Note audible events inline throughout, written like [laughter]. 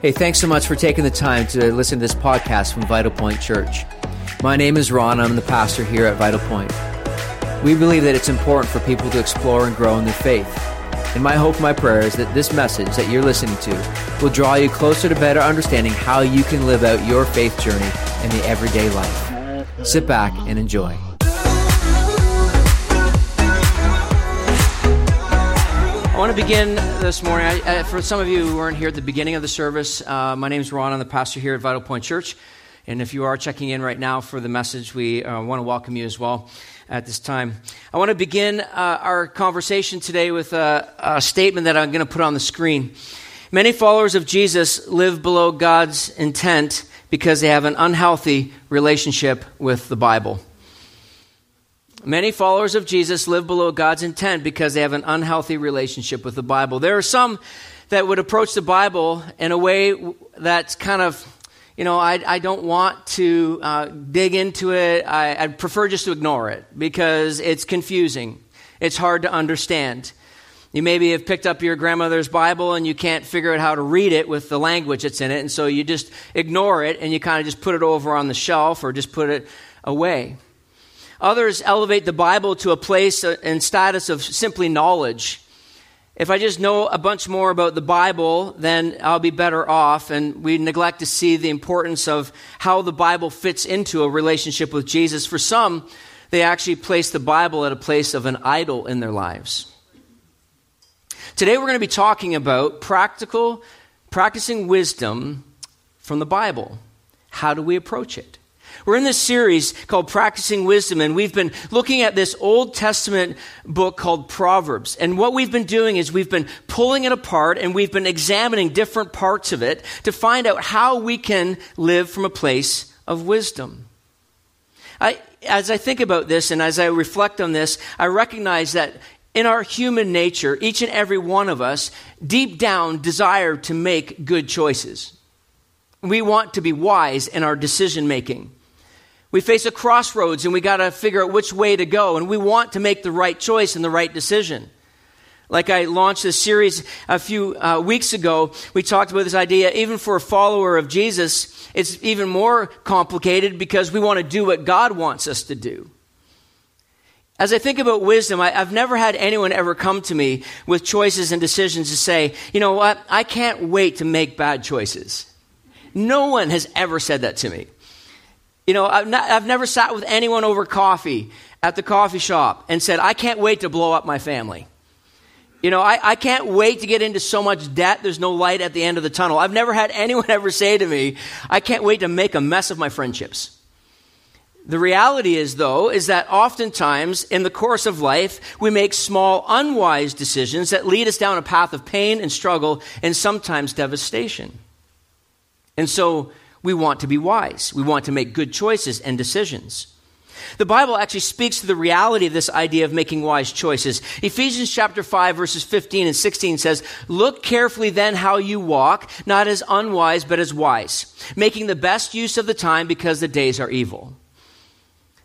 Hey, thanks so much for taking the time to listen to this podcast from Vital Point Church. My name is Ron. I'm the pastor here at Vital Point. We believe that it's important for people to explore and grow in their faith. And my hope, my prayer is that this message that you're listening to will draw you closer to better understanding how you can live out your faith journey in the everyday life. Sit back and enjoy. I want to begin this morning. I, for some of you who weren't here at the beginning of the service, uh, my name is Ron. I'm the pastor here at Vital Point Church. And if you are checking in right now for the message, we uh, want to welcome you as well at this time. I want to begin uh, our conversation today with a, a statement that I'm going to put on the screen. Many followers of Jesus live below God's intent because they have an unhealthy relationship with the Bible. Many followers of Jesus live below God's intent because they have an unhealthy relationship with the Bible. There are some that would approach the Bible in a way that's kind of, you know, I, I don't want to uh, dig into it. I, I prefer just to ignore it because it's confusing. It's hard to understand. You maybe have picked up your grandmother's Bible and you can't figure out how to read it with the language that's in it, and so you just ignore it and you kind of just put it over on the shelf or just put it away. Others elevate the Bible to a place and status of simply knowledge. If I just know a bunch more about the Bible, then I'll be better off. And we neglect to see the importance of how the Bible fits into a relationship with Jesus. For some, they actually place the Bible at a place of an idol in their lives. Today, we're going to be talking about practical, practicing wisdom from the Bible. How do we approach it? We're in this series called Practicing Wisdom, and we've been looking at this Old Testament book called Proverbs. And what we've been doing is we've been pulling it apart and we've been examining different parts of it to find out how we can live from a place of wisdom. I, as I think about this and as I reflect on this, I recognize that in our human nature, each and every one of us deep down desire to make good choices. We want to be wise in our decision making. We face a crossroads and we got to figure out which way to go, and we want to make the right choice and the right decision. Like I launched this series a few uh, weeks ago, we talked about this idea, even for a follower of Jesus, it's even more complicated because we want to do what God wants us to do. As I think about wisdom, I, have never had anyone ever come to me with choices and decisions to say, you know what, I can't wait to make bad choices. No one has ever said that to me. You know, I've, not, I've never sat with anyone over coffee at the coffee shop and said, I can't wait to blow up my family. You know, I, I can't wait to get into so much debt, there's no light at the end of the tunnel. I've never had [laughs] anyone ever say to me, I can't wait to make a mess of my friendships. The reality is, though, is that oftentimes in the course of life, we make small, unwise decisions that lead us down a path of pain and struggle and sometimes devastation. And so we want to be wise. We want to make good choices and decisions. The Bible actually speaks to the reality of this idea of making wise choices. Ephesians chapter 5 verses 15 and 16 says, Look carefully then how you walk, not as unwise, but as wise, making the best use of the time because the days are evil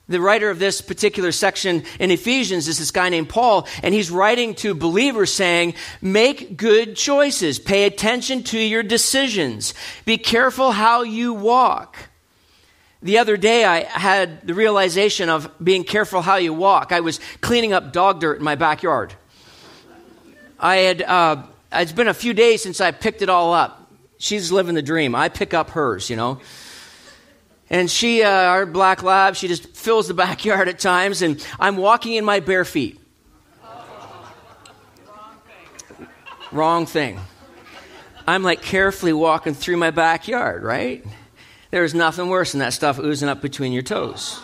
the writer of this particular section in Ephesians is this guy named Paul, and he's writing to believers saying, Make good choices. Pay attention to your decisions. Be careful how you walk. The other day, I had the realization of being careful how you walk. I was cleaning up dog dirt in my backyard. I had, uh, it's been a few days since I picked it all up. She's living the dream. I pick up hers, you know. And she, uh, our black lab, she just fills the [laughs] backyard at times, and I'm walking in my bare feet. Wrong thing. I'm like carefully walking through my backyard, right? There's nothing worse than that stuff oozing up between your toes.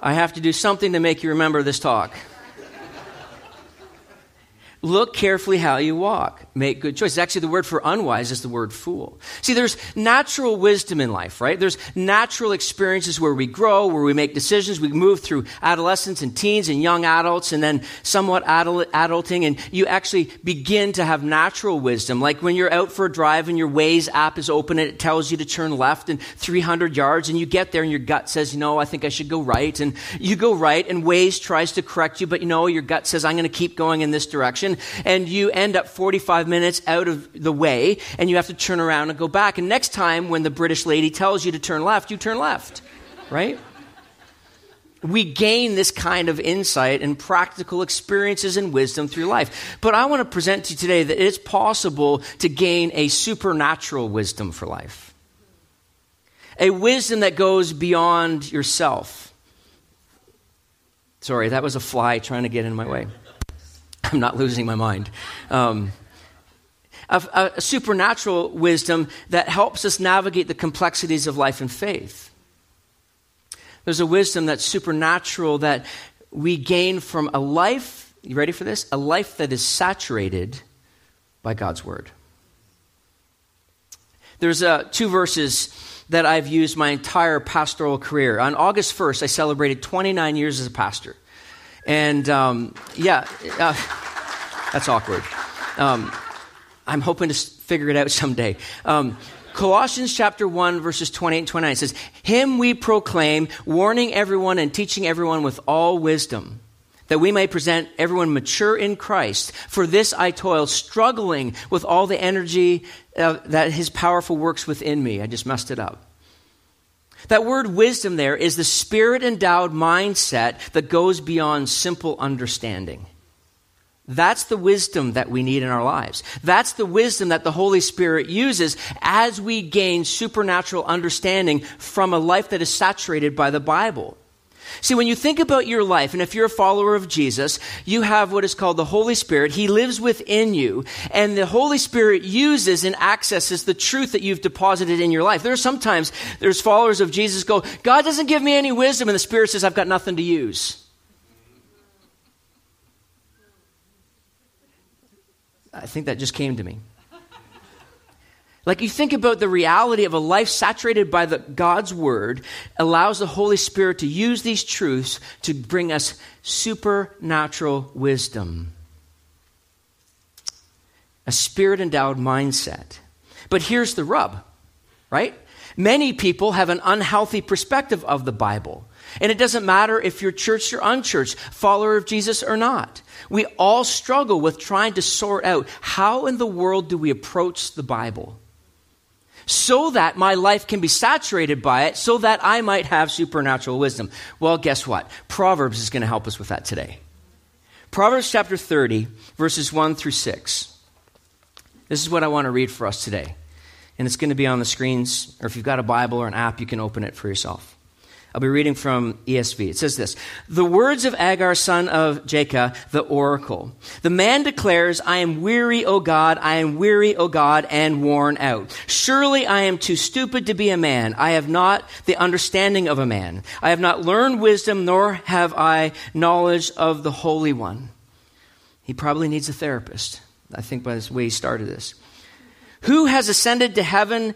I have to do something to make you remember this talk. Look carefully how you walk. Make good choices. Actually, the word for unwise is the word fool. See, there's natural wisdom in life, right? There's natural experiences where we grow, where we make decisions. We move through adolescence and teens and young adults and then somewhat adult, adulting, and you actually begin to have natural wisdom. Like when you're out for a drive and your Waze app is open and it tells you to turn left in 300 yards, and you get there and your gut says, you know, I think I should go right. And you go right, and Waze tries to correct you, but you know, your gut says, I'm going to keep going in this direction and you end up 45 minutes out of the way and you have to turn around and go back. And next time when the British lady tells you to turn left, you turn left, right? we gain this kind of insight and practical experiences and wisdom through life. But I want to present to you today that it's possible to gain a supernatural wisdom for life. A wisdom that goes beyond yourself. Sorry, that was a fly trying to get in my way. I'm not losing my mind. Um, a, a supernatural wisdom that helps us navigate the complexities of life and faith there's a wisdom that's supernatural that we gain from a life, you ready for this? A life that is saturated by God's word. There's uh, two verses that I've used my entire pastoral career. On August 1st, I celebrated 29 years as a pastor. And um, yeah, uh, that's awkward. Um, I'm hoping to figure it out [laughs] someday. Um, Colossians chapter 1 verses 28 and 29 says, Him we proclaim, warning everyone and teaching everyone with all wisdom, that we may present everyone mature in Christ. For this I toil, struggling with all the energy uh, that His powerful works within me. I just messed it up. That word wisdom there is the spirit endowed mindset that goes beyond simple understanding. That's the wisdom that we need in our lives. That's the wisdom that the Holy Spirit uses as we gain supernatural understanding from a life that is saturated by the Bible. See, when you think about your life, and if you're a follower of Jesus, you have what is called the Holy Spirit. He lives within you, and the Holy Spirit uses and accesses the truth that you've deposited in your life. There are sometimes there's followers of Jesus go, God doesn't give me any wisdom, and the Spirit says, I've got nothing to use. I think that just came to me. Like you think about the reality of a life saturated by the God's word allows the Holy Spirit to use these truths to bring us supernatural wisdom. A spirit endowed mindset. But here's the rub, right? Many people have an unhealthy perspective of the Bible. And it doesn't matter if you're church or unchurched, follower of Jesus or not. We all struggle with trying to sort out how in the world do we approach the Bible? So that my life can be saturated by it, so that I might have supernatural wisdom. Well, guess what? Proverbs is going to help us with that today. Proverbs chapter 30, verses 1 through 6. This is what I want to read for us today. And it's going to be on the screens, or if you've got a Bible or an app, you can open it for yourself. I'll be reading from ESV. It says this The words of Agur, son of Jakeh, the oracle. The man declares, I am weary, O God, I am weary, O God, and worn out. Surely I am too stupid to be a man. I have not the understanding of a man. I have not learned wisdom, nor have I knowledge of the Holy One. He probably needs a therapist, I think, by the way he started this. Who has ascended to heaven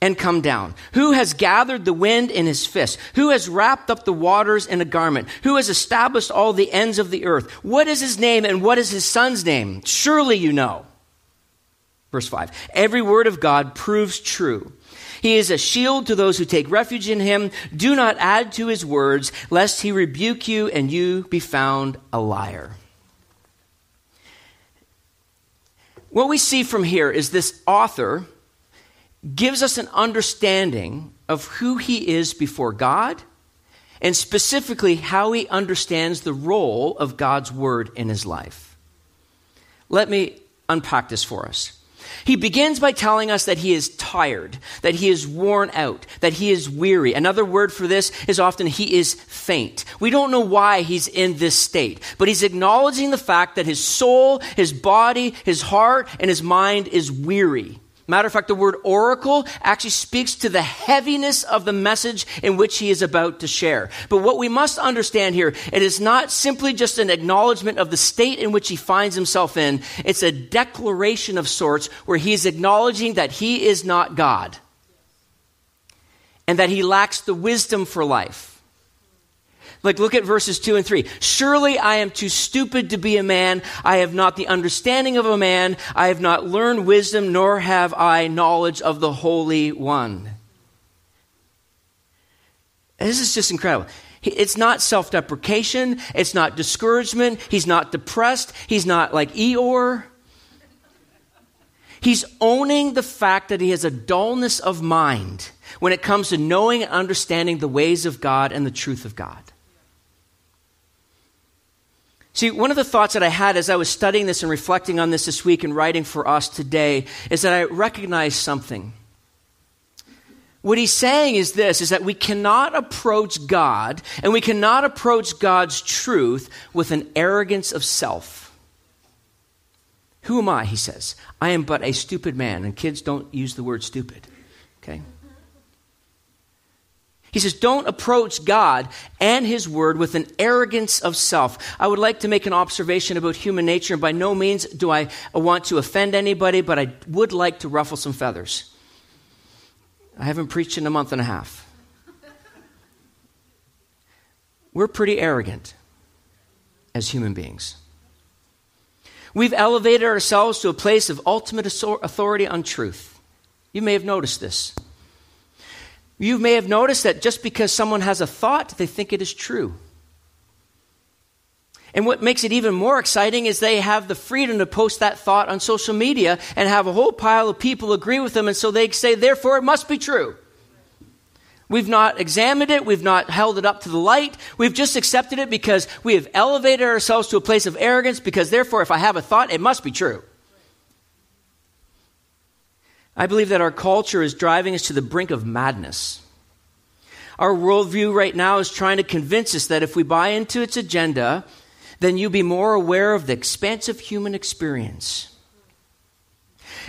and come down? Who has gathered the wind in his fist? Who has wrapped up the waters in a garment? Who has established all the ends of the earth? What is his name and what is his son's name? Surely you know. Verse 5 Every word of God proves true. He is a shield to those who take refuge in him. Do not add to his words, lest he rebuke you and you be found a liar. What we see from here is this author gives us an understanding of who he is before God and specifically how he understands the role of God's word in his life. Let me unpack this for us. He begins by telling us that he is tired, that he is worn out, that he is weary. Another word for this is often he is faint. We don't know why he's in this state, but he's acknowledging the fact that his soul, his body, his heart, and his mind is weary. Matter of fact, the word oracle actually speaks to the heaviness of the message in which he is about to share. But what we must understand here, it is not simply just an acknowledgement of the state in which he finds himself in. It's a declaration of sorts where he is acknowledging that he is not God and that he lacks the wisdom for life. Like, look at verses 2 and 3. Surely I am too stupid to be a man. I have not the understanding of a man. I have not learned wisdom, nor have I knowledge of the Holy One. This is just incredible. It's not self deprecation. It's not discouragement. He's not depressed. He's not like Eeyore. He's owning the fact that he has a dullness of mind when it comes to knowing and understanding the ways of God and the truth of God. See, one of the thoughts that I had as I was studying this and reflecting on this this week and writing for us today is that I recognized something. What he's saying is this is that we cannot approach God and we cannot approach God's truth with an arrogance of self. Who am I? He says. I am but a stupid man. And kids don't use the word stupid. Okay? He says, Don't approach God and His Word with an arrogance of self. I would like to make an observation about human nature, and by no means do I uh, want to offend anybody, but I would like to ruffle some feathers. I haven't preached in a month and a half. We're pretty arrogant as human beings. We've elevated ourselves to a place of ultimate authority on truth. You may have noticed this. You may have noticed that just because someone has a thought, they think it is true. And what makes it even more exciting is they have the freedom to post that thought on social media and have a whole pile of people agree with them, and so they say, therefore, it must be true. We've not examined it. We've not held it up to the light. We've just accepted it because we have elevated ourselves to a place of arrogance because, therefore, if I have a thought, it must be true. I believe that our culture is driving us to the brink of madness. Our worldview right now is trying to convince us that if we buy into its agenda, then you'll be more aware of the expansive human experience.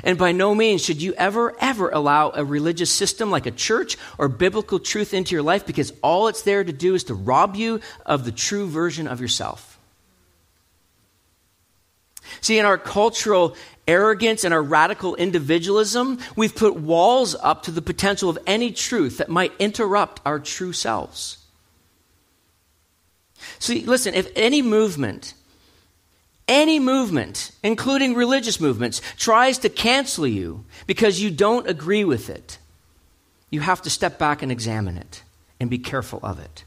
And by no means should you ever, ever allow a religious system like a church or biblical truth into your life because all it's there to do is to rob you of the true version of yourself. See, in our cultural arrogance and our radical individualism, we've put walls up to the potential of any truth that might interrupt our true selves. See, listen, if any movement, any movement, including religious movements, tries to cancel you because you don't agree with it, you have to step back and examine it and be careful of it.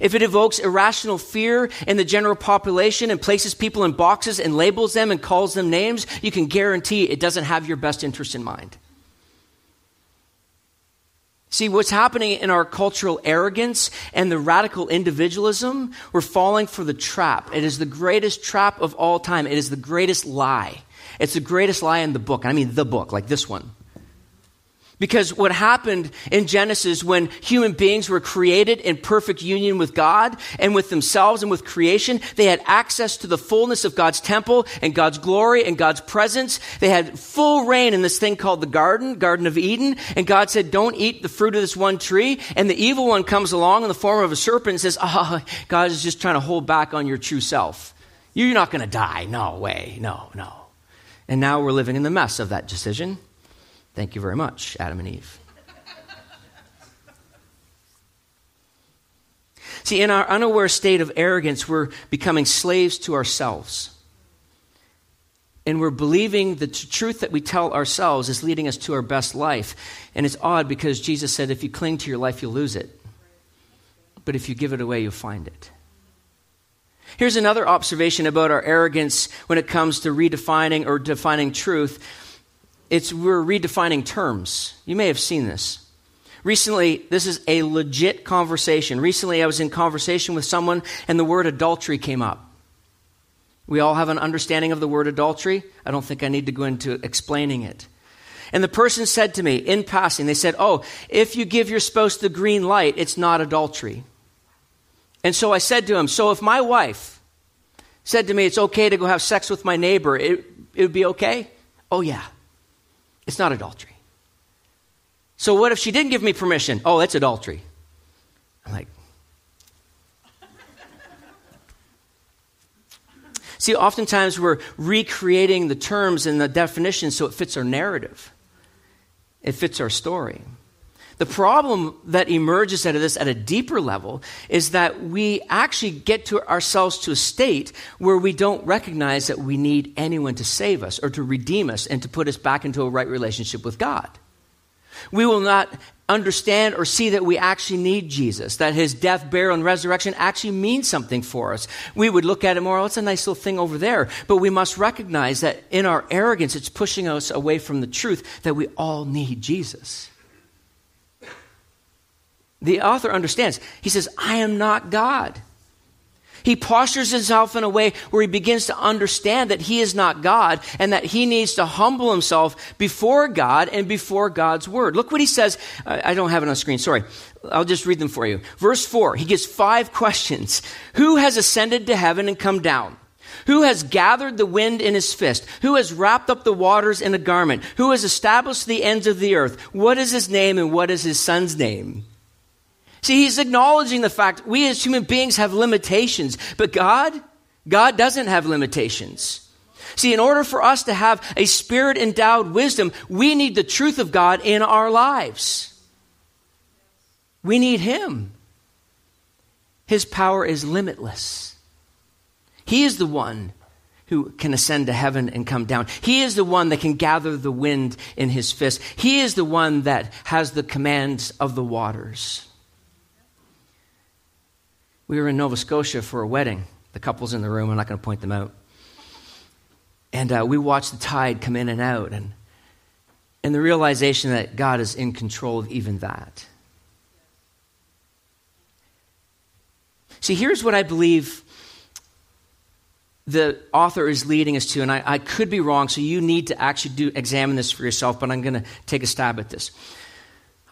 If it evokes irrational fear in the general population and places people in boxes and labels them and calls them names, you can guarantee it doesn't have your best interest in mind. See, what's happening in our cultural arrogance and the radical individualism, we're falling for the trap. It is the greatest trap of all time. It is the greatest lie. It's the greatest lie in the book. I mean, the book, like this one. Because what happened in Genesis when human beings were created in perfect union with God and with themselves and with creation, they had access to the fullness of God's temple and God's glory and God's presence. They had full reign in this thing called the garden, Garden of Eden. And God said, don't eat the fruit of this one tree. And the evil one comes along in the form of a serpent and says, ah, oh, God is just trying to hold back on your true self. You're not going to die. No way. No, no. And now we're living in the mess of that decision. Thank you very much, Adam and Eve. See, in our unaware state of arrogance, we're becoming slaves to ourselves. And we're believing the t- truth that we tell ourselves is leading us to our best life. And it's odd because Jesus said, if you cling to your life, you'll lose it. But if you give it away, you'll find it. Here's another observation about our arrogance when it comes to redefining or defining truth it's we're redefining terms. You may have seen this. Recently, this is a legit conversation. Recently, I was in conversation with someone and the word adultery came up. We all have an understanding of the word adultery. I don't think I need to go into explaining it. And the person said to me in passing, they said, Oh, if you give your spouse the green light, it's not adultery. And so I said to him, So if my wife said to me, It's okay to go have sex with my neighbor, it, it would be okay? Oh, yeah. It's not adultery. So what if she didn't give me permission? Oh, that's adultery. I'm like, See, oftentimes we're recreating the terms and the definitions so it fits our narrative, it fits our story. The problem that emerges out of this at a deeper level is that we actually get to ourselves to a state where we don't recognize that we need anyone to save us or to redeem us and to put us back into a right relationship with God. We will not understand or see that we actually need Jesus, that his death, burial, and resurrection actually mean something for us. We would look at it more, oh, it's a nice little thing over there. But we must recognize that in our arrogance, it's pushing us away from the truth that we all need Jesus. The author understands. He says, I am not God. He postures himself in a way where he begins to understand that he is not God and that he needs to humble himself before God and before God's word. Look what he says. I don't have it on screen. Sorry. I'll just read them for you. Verse 4, he gives five questions. Who has ascended to heaven and come down? Who has gathered the wind in his fist? Who has wrapped up the waters in a garment? Who has established the ends of the earth? What is his name and what is his son's name? See, he's acknowledging the fact we as human beings have limitations, but God, God doesn't have limitations. See, in order for us to have a spirit endowed wisdom, we need the truth of God in our lives. We need Him. His power is limitless. He is the one who can ascend to heaven and come down. He is the one that can gather the wind in his fist. He is the one that has the commands of the waters. We were in Nova Scotia for a wedding. The couple's in the room. I'm not going to point them out. And uh, we watched the tide come in and out, and, and the realization that God is in control of even that. See, here's what I believe the author is leading us to, and I, I could be wrong, so you need to actually do examine this for yourself, but I'm going to take a stab at this.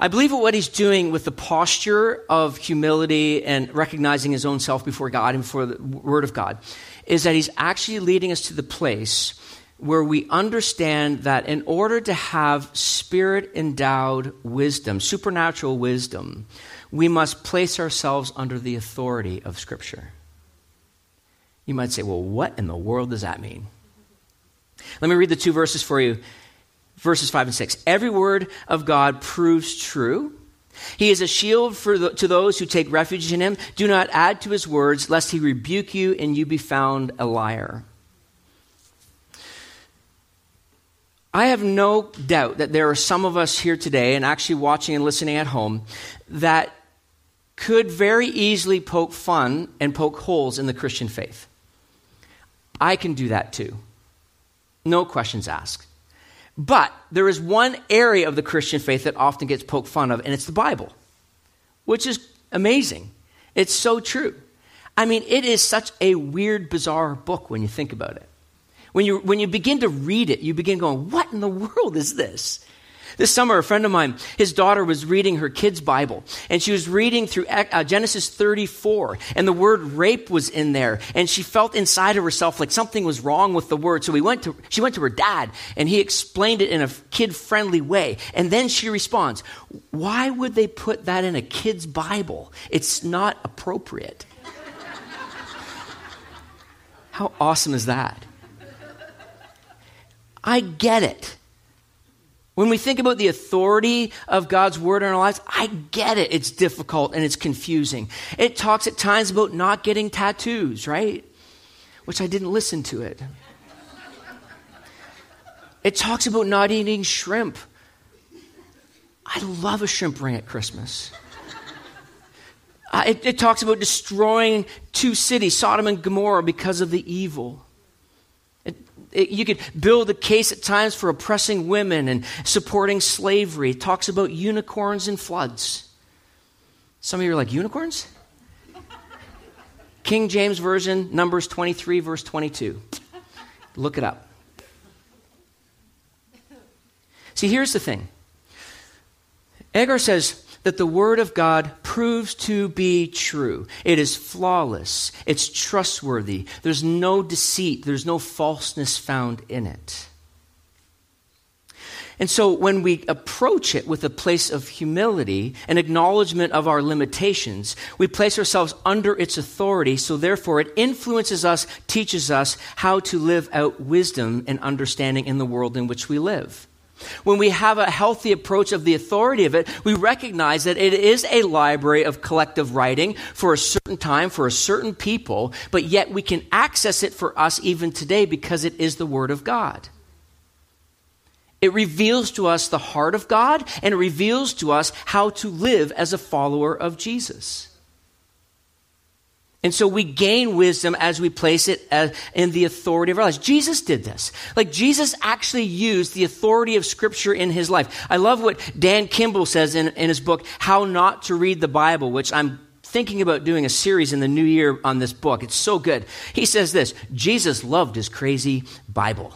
I believe what he's doing with the posture of humility and recognizing his own self before God and before the Word of God is that he's actually leading us to the place where we understand that in order to have spirit endowed wisdom, supernatural wisdom, we must place ourselves under the authority of Scripture. You might say, well, what in the world does that mean? Let me read the two verses for you verses 5 and 6. Every word of God proves true. He is a shield for the, to those who take refuge in him. Do not add to his words, lest he rebuke you and you be found a liar. I have no doubt that there are some of us here today, and actually watching and listening at home, that could very easily poke fun and poke holes in the Christian faith. I can do that too. No questions asked. But there is one area of the Christian faith that often gets poked fun of, and it's the Bible, which is amazing. It's so true. I mean, it is such a weird, bizarre book when you think about it. When you, when you begin to read it, you begin going, What in the world is this? This summer, a friend of mine, his daughter was reading her kid's Bible, and she was reading through uh, Genesis 34, and the word rape was in there, and she felt inside of herself like something was wrong with the word. So we went to, she went to her dad, and he explained it in a kid friendly way. And then she responds, Why would they put that in a kid's Bible? It's not appropriate. How awesome is that? I get it. When we think about the authority of God's word in our lives, I get it. It's difficult and it's confusing. It talks at times about not getting tattoos, right? Which I didn't listen to it. It talks about not eating shrimp. I love a shrimp ring at Christmas. Uh, it, it talks about destroying two cities, Sodom and Gomorrah, because of the evil you could build a case at times for oppressing women and supporting slavery. It talks about unicorns and floods. Some of you are like, unicorns? [laughs] King James Version, Numbers 23, verse 22. Look it up. See, here's the thing Agur says, that the Word of God proves to be true. It is flawless, it's trustworthy, there's no deceit, there's no falseness found in it. And so when we approach it with a place of humility and acknowledgement of our limitations, we place ourselves under its authority, so therefore it influences us, teaches us how to live out wisdom and understanding in the world in which we live. When we have a healthy approach of the authority of it, we recognize that it is a library of collective writing for a certain time, for a certain people, but yet we can access it for us even today because it is the Word of God. It reveals to us the heart of God and it reveals to us how to live as a follower of Jesus. And so we gain wisdom as we place it in the authority of our lives. Jesus did this. Like Jesus actually used the authority of Scripture in his life. I love what Dan Kimball says in, in his book, How Not to Read the Bible, which I'm thinking about doing a series in the new year on this book. It's so good. He says this Jesus loved his crazy Bible.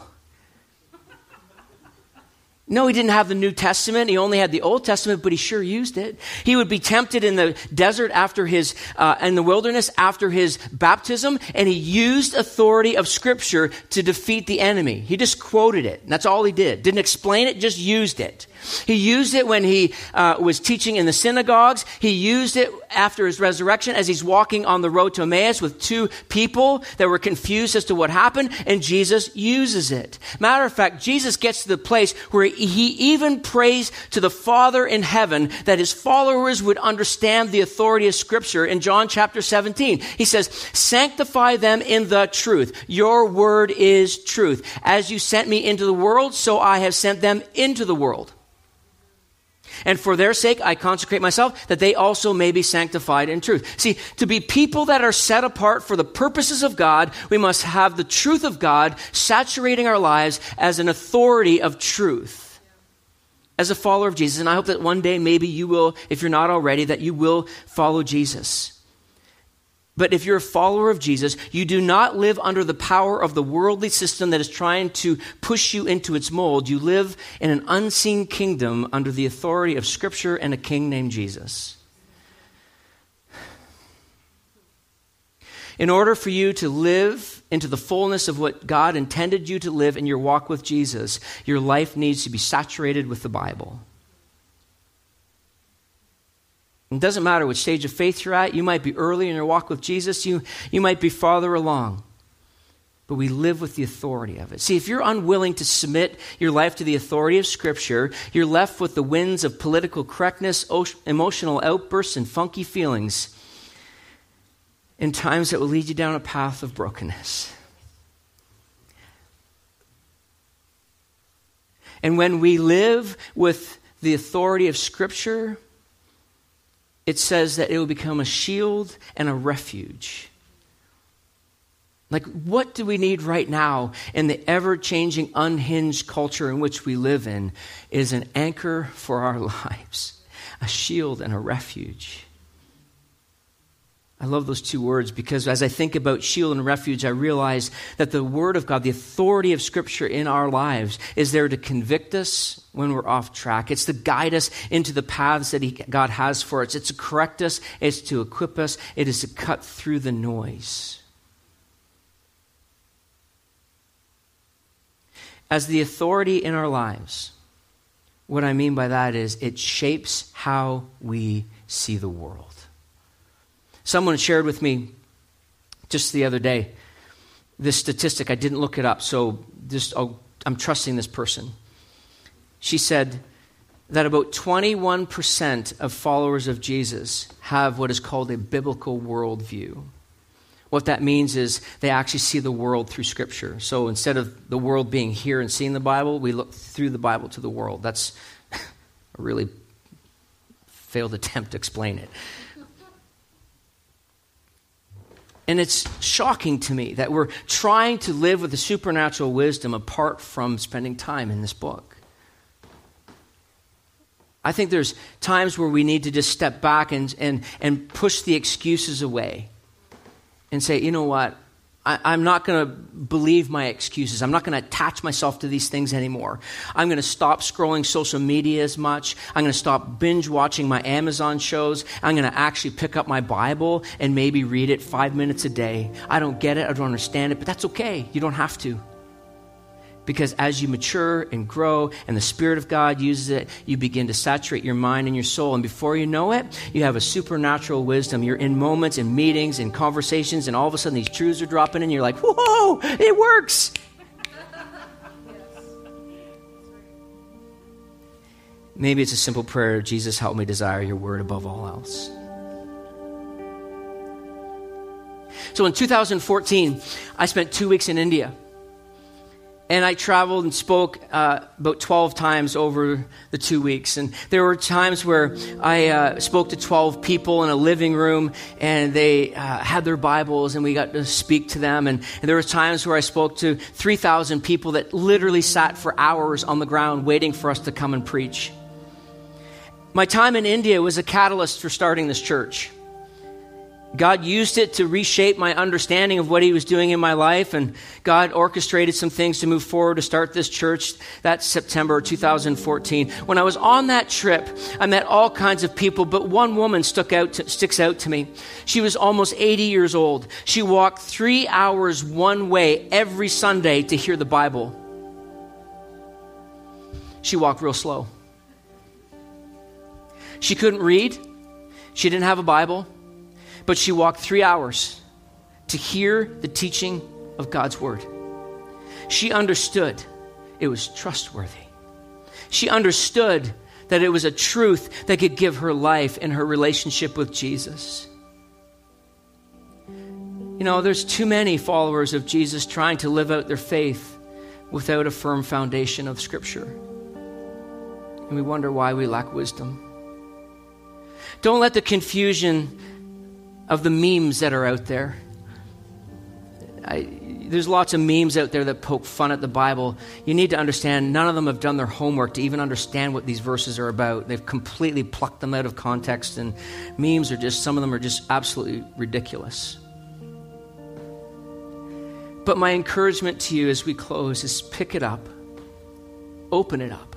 No, he didn't have the New Testament. He only had the Old Testament, but he sure used it. He would be tempted in the desert after his, uh, in the wilderness after his baptism, and he used authority of Scripture to defeat the enemy. He just quoted it. that's all he did. Didn't explain it, just used it. He used it when he uh, was teaching in the synagogues. He used it after his resurrection as he's walking on the road to Emmaus with two people that were confused as to what happened, and Jesus uses it. Matter of fact, Jesus gets to the place where he even prays to the Father in heaven that his followers would understand the authority of Scripture in John chapter 17. He says, Sanctify them in the truth. Your word is truth. As you sent me into the world, so I have sent them into the world. And for their sake, I consecrate myself that they also may be sanctified in truth. See, to be people that are set apart for the purposes of God, we must have the truth of God saturating our lives as an authority of truth. As a follower of Jesus. And I hope that one day, maybe you will, if you're not already, that you will follow Jesus. But if you're a follower of Jesus, you do not live under the power of the worldly system that is trying to push you into its mold. You live in an unseen kingdom under the authority of Scripture and a king named Jesus. In order for you to live into the fullness of what God intended you to live in your walk with Jesus, your life needs to be saturated with the Bible. It doesn't matter which stage of faith you're at. You might be early in your walk with Jesus, you, you might be farther along. But we live with the authority of it. See, if you're unwilling to submit your life to the authority of Scripture, you're left with the winds of political correctness, emotional outbursts, and funky feelings in times that will lead you down a path of brokenness. And when we live with the authority of Scripture, it says that it will become a shield and a refuge. Like, what do we need right now in the ever changing, unhinged culture in which we live in is an anchor for our [laughs] lives, a shield and a refuge. I love those two words because as I think about shield and refuge, I realize that the Word of God, the authority of Scripture in our lives, is there to convict us when we're off track. It's to guide us into the paths that he, God has for us. It's to correct us, it's to equip us, it is to cut through the noise. As the authority in our lives, what I mean by that is it shapes how we see the world. Someone shared with me just the other day this statistic. I didn't look it up, so just I'll, I'm trusting this person. She said that about 21% of followers of Jesus have what is called a biblical worldview. What that means is they actually see the world through Scripture. So instead of the world being here and seeing the Bible, we look through the Bible to the world. That's [laughs] a really failed attempt to explain it. And it's shocking to me that we're trying to live with the supernatural wisdom apart from spending time in this book. I think there's times where we need to just step back and, and, and push the excuses away and say, you know what? I, am not going to believe my excuses. I'm not going to attach myself to these things anymore. I'm going to stop scrolling social media as much. I'm going to stop binge watching my Amazon shows. I'm going to actually pick up my Bible and maybe read it five minutes a day. I don't get it. I don't understand it, but that's okay. You don't have to. Because as you mature and grow and the Spirit of God uses it, you begin to saturate your mind and your soul. And before you know it, you have a supernatural wisdom. You're in moments and meetings and conversations, and all of a sudden these truths are dropping in. And you're like, whoa, it works. [laughs] Maybe it's a simple prayer Jesus, help me desire your word above all else. So in 2014, I spent two weeks in India. And I traveled and spoke uh, about 12 times over the two weeks. And there were times where I uh, spoke to 12 people in a living room, and they uh, had their Bibles, and we got to speak to them. And, and there were times where I spoke to 3,000 people that literally sat for hours on the ground waiting for us to come and preach. My time in India was a catalyst for starting this church. God used it to reshape my understanding of what He was doing in my life, and God orchestrated some things to move forward to start this church that September 2014. When I was on that trip, I met all kinds of people, but one woman stuck out to, sticks out to me. She was almost 80 years old. She walked three hours one way every Sunday to hear the Bible. She walked real slow. She couldn't read, she didn't have a Bible. But she walked three hours to hear the teaching of God's word. She understood it was trustworthy. She understood that it was a truth that could give her life and her relationship with Jesus. You know, there's too many followers of Jesus trying to live out their faith without a firm foundation of Scripture. And we wonder why we lack wisdom. Don't let the confusion of the memes that are out there. I, there's lots of memes out there that poke fun at the Bible. You need to understand none of them have done their homework to even understand what these verses are about. They've completely plucked them out of context, and memes are just, some of them are just absolutely ridiculous. But my encouragement to you as we close is pick it up, open it up,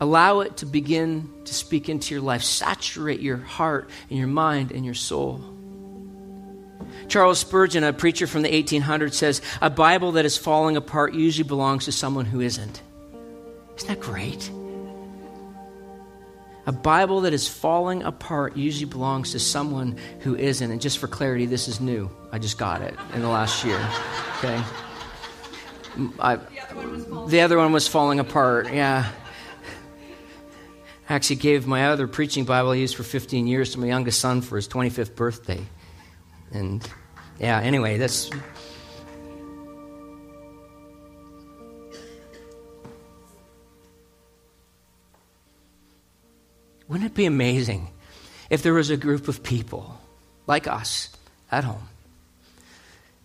allow it to begin to speak into your life, saturate your heart and your mind and your soul. Charles Spurgeon, a preacher from the 1800s, says, A Bible that is falling apart usually belongs to someone who isn't. Isn't that great? A Bible that is falling apart usually belongs to someone who isn't. And just for clarity, this is new. I just got it in the last year. Okay? I, the other one was falling apart, yeah. Actually gave my other preaching Bible I used for 15 years to my youngest son for his 25th birthday. And yeah, anyway, that's. Wouldn't it be amazing if there was a group of people like us at home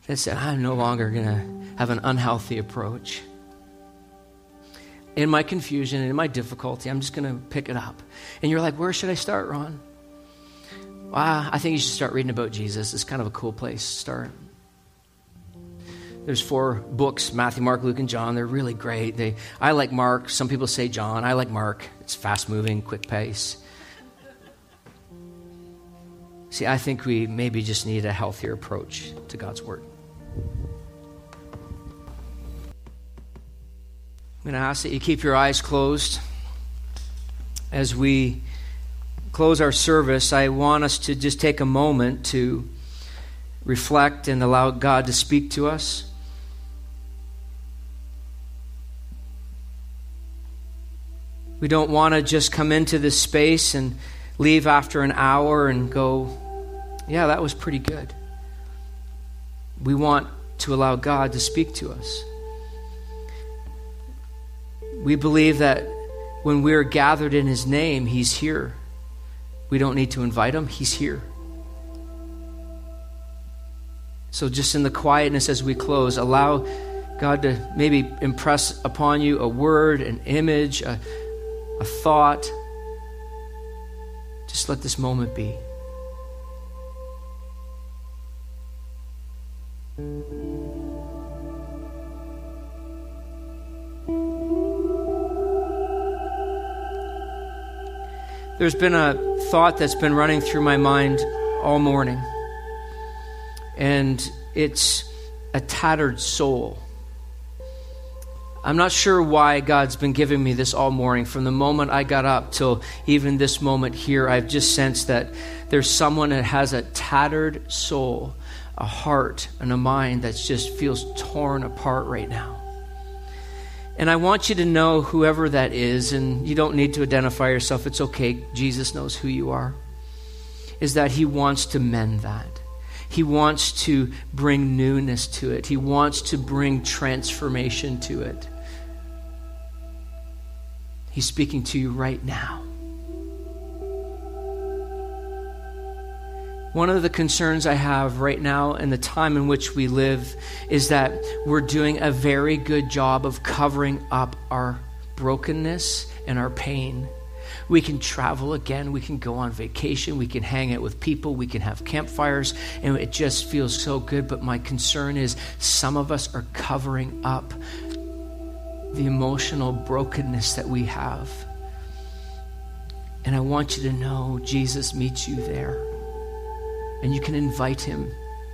that said, I'm no longer going to have an unhealthy approach? In my confusion and in my difficulty, I'm just going to pick it up. And you're like, where should I start, Ron? I think you should start reading about Jesus. It's kind of a cool place to start. There's four books Matthew, Mark, Luke, and John. They're really great. They, I like Mark. Some people say John. I like Mark. It's fast moving, quick pace. See, I think we maybe just need a healthier approach to God's Word. I'm going to ask that you keep your eyes closed as we close our service, I want us to just take a moment to reflect and allow God to speak to us. We don't want to just come into this space and leave after an hour and go, yeah, that was pretty good. We want to allow God to speak to us. We believe that when we're gathered in His name, He's here. We don't need to invite him, he's here. So, just in the quietness as we close, allow God to maybe impress upon you a word, an image, a, a thought. Just let this moment be. There's been a thought that's been running through my mind all morning, and it's a tattered soul. I'm not sure why God's been giving me this all morning. From the moment I got up till even this moment here, I've just sensed that there's someone that has a tattered soul, a heart, and a mind that just feels torn apart right now. And I want you to know, whoever that is, and you don't need to identify yourself, it's okay. Jesus knows who you are. Is that He wants to mend that. He wants to bring newness to it, He wants to bring transformation to it. He's speaking to you right now. One of the concerns I have right now in the time in which we live is that we're doing a very good job of covering up our brokenness and our pain. We can travel again. We can go on vacation. We can hang out with people. We can have campfires. And it just feels so good. But my concern is some of us are covering up the emotional brokenness that we have. And I want you to know Jesus meets you there and you can invite him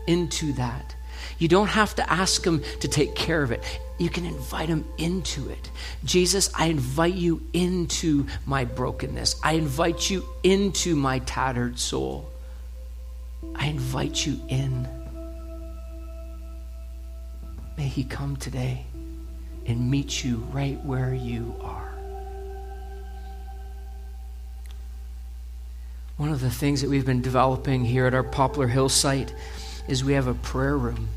into that. You don't have to ask him to take care of it. You can invite him into it. Jesus, I invite you into my brokenness. I invite you into my tattered soul. I invite you in. May he come today and meet you right where you are. One of the things that we've been developing here at our Poplar Hill site is we have a prayer room.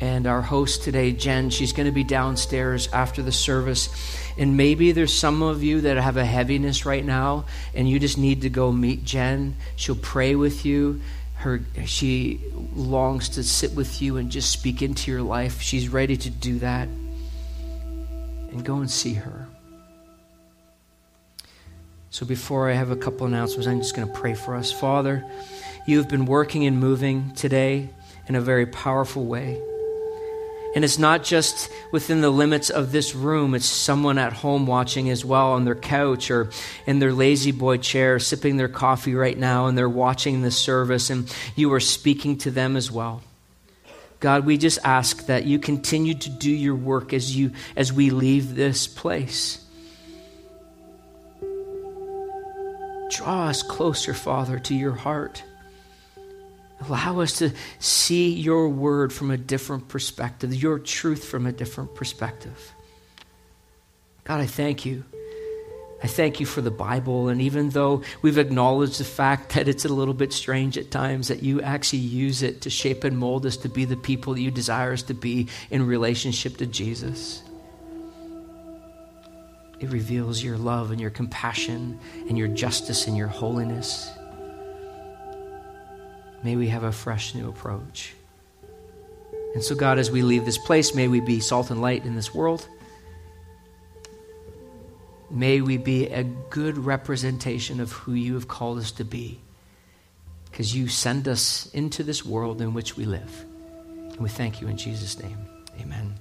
And our host today, Jen, she's going to be downstairs after the service. And maybe there's some of you that have a heaviness right now, and you just need to go meet Jen. She'll pray with you. Her, she longs to sit with you and just speak into your life. She's ready to do that. And go and see her. So before I have a couple announcements, I'm just going to pray for us. Father, you have been working and moving today in a very powerful way. And it's not just within the limits of this room, it's someone at home watching as well on their couch or in their La-Z-Boy chair, sipping their coffee right now, and they're watching this service, and you are speaking to them as well. God, we just ask that you continue to do your work as, you, as we leave this place. Draw us closer, Father, to your heart. Allow us to see your word from a different perspective, your truth from a different perspective. God, I thank you. I thank you for the Bible. And even though we've acknowledged the fact that it's a little bit strange at times, that you actually use it to shape and mold us to be the people you desire us to be in relationship to Jesus. It reveals your love and your compassion and your justice and your holiness. May we have a fresh new approach. And so, God, as we leave this place, may we be salt and light in this world. May we be a good representation of who you have called us to be. Because you send us into this world in which we live. And we thank you in Jesus' name. Amen.